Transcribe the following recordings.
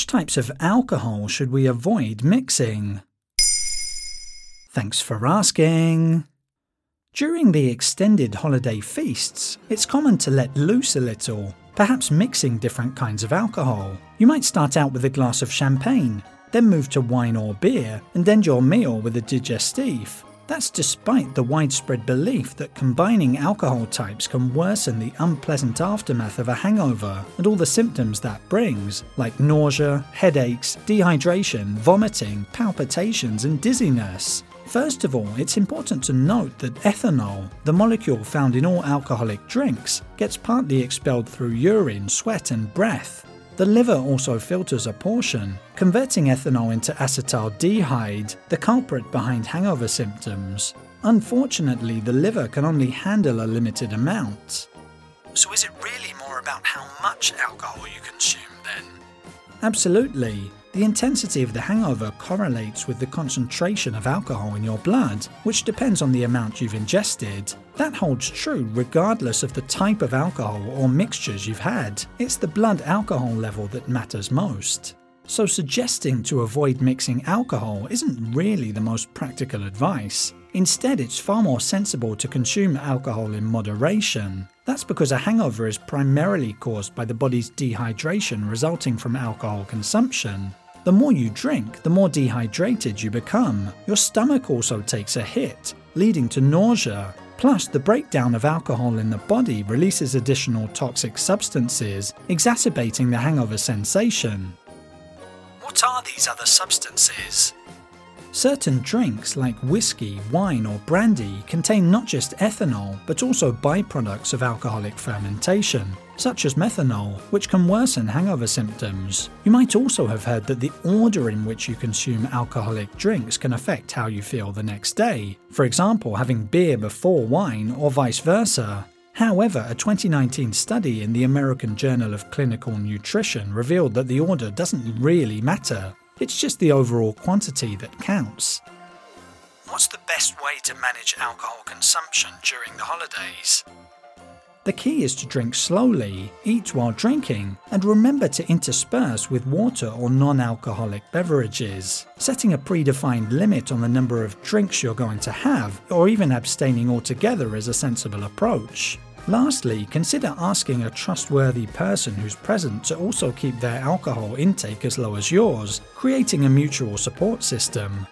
Which types of alcohol should we avoid mixing? Thanks for asking. During the extended holiday feasts, it's common to let loose a little, perhaps mixing different kinds of alcohol. You might start out with a glass of champagne, then move to wine or beer, and end your meal with a digestif. That's despite the widespread belief that combining alcohol types can worsen the unpleasant aftermath of a hangover and all the symptoms that brings, like nausea, headaches, dehydration, vomiting, palpitations, and dizziness. First of all, it's important to note that ethanol, the molecule found in all alcoholic drinks, gets partly expelled through urine, sweat, and breath. The liver also filters a portion, converting ethanol into acetaldehyde, the culprit behind hangover symptoms. Unfortunately, the liver can only handle a limited amount. So, is it really more about how much alcohol you consume then? Absolutely. The intensity of the hangover correlates with the concentration of alcohol in your blood, which depends on the amount you've ingested. That holds true regardless of the type of alcohol or mixtures you've had. It's the blood alcohol level that matters most. So, suggesting to avoid mixing alcohol isn't really the most practical advice. Instead, it's far more sensible to consume alcohol in moderation. That's because a hangover is primarily caused by the body's dehydration resulting from alcohol consumption. The more you drink, the more dehydrated you become. Your stomach also takes a hit, leading to nausea. Plus, the breakdown of alcohol in the body releases additional toxic substances, exacerbating the hangover sensation. What are these other substances? Certain drinks like whiskey, wine, or brandy contain not just ethanol, but also byproducts of alcoholic fermentation, such as methanol, which can worsen hangover symptoms. You might also have heard that the order in which you consume alcoholic drinks can affect how you feel the next day. For example, having beer before wine, or vice versa. However, a 2019 study in the American Journal of Clinical Nutrition revealed that the order doesn't really matter. It's just the overall quantity that counts. What's the best way to manage alcohol consumption during the holidays? The key is to drink slowly, eat while drinking, and remember to intersperse with water or non alcoholic beverages. Setting a predefined limit on the number of drinks you're going to have, or even abstaining altogether, is a sensible approach. Lastly, consider asking a trustworthy person who's present to also keep their alcohol intake as low as yours, creating a mutual support system.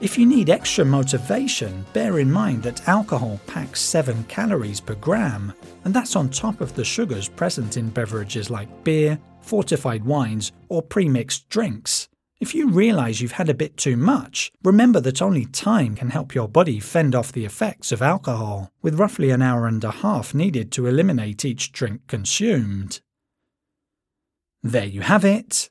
If you need extra motivation, bear in mind that alcohol packs 7 calories per gram, and that's on top of the sugars present in beverages like beer, fortified wines, or pre-mixed drinks. If you realize you've had a bit too much, remember that only time can help your body fend off the effects of alcohol, with roughly an hour and a half needed to eliminate each drink consumed. There you have it.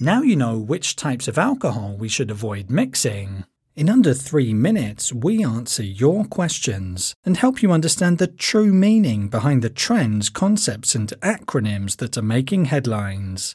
Now you know which types of alcohol we should avoid mixing. In under three minutes, we answer your questions and help you understand the true meaning behind the trends, concepts, and acronyms that are making headlines.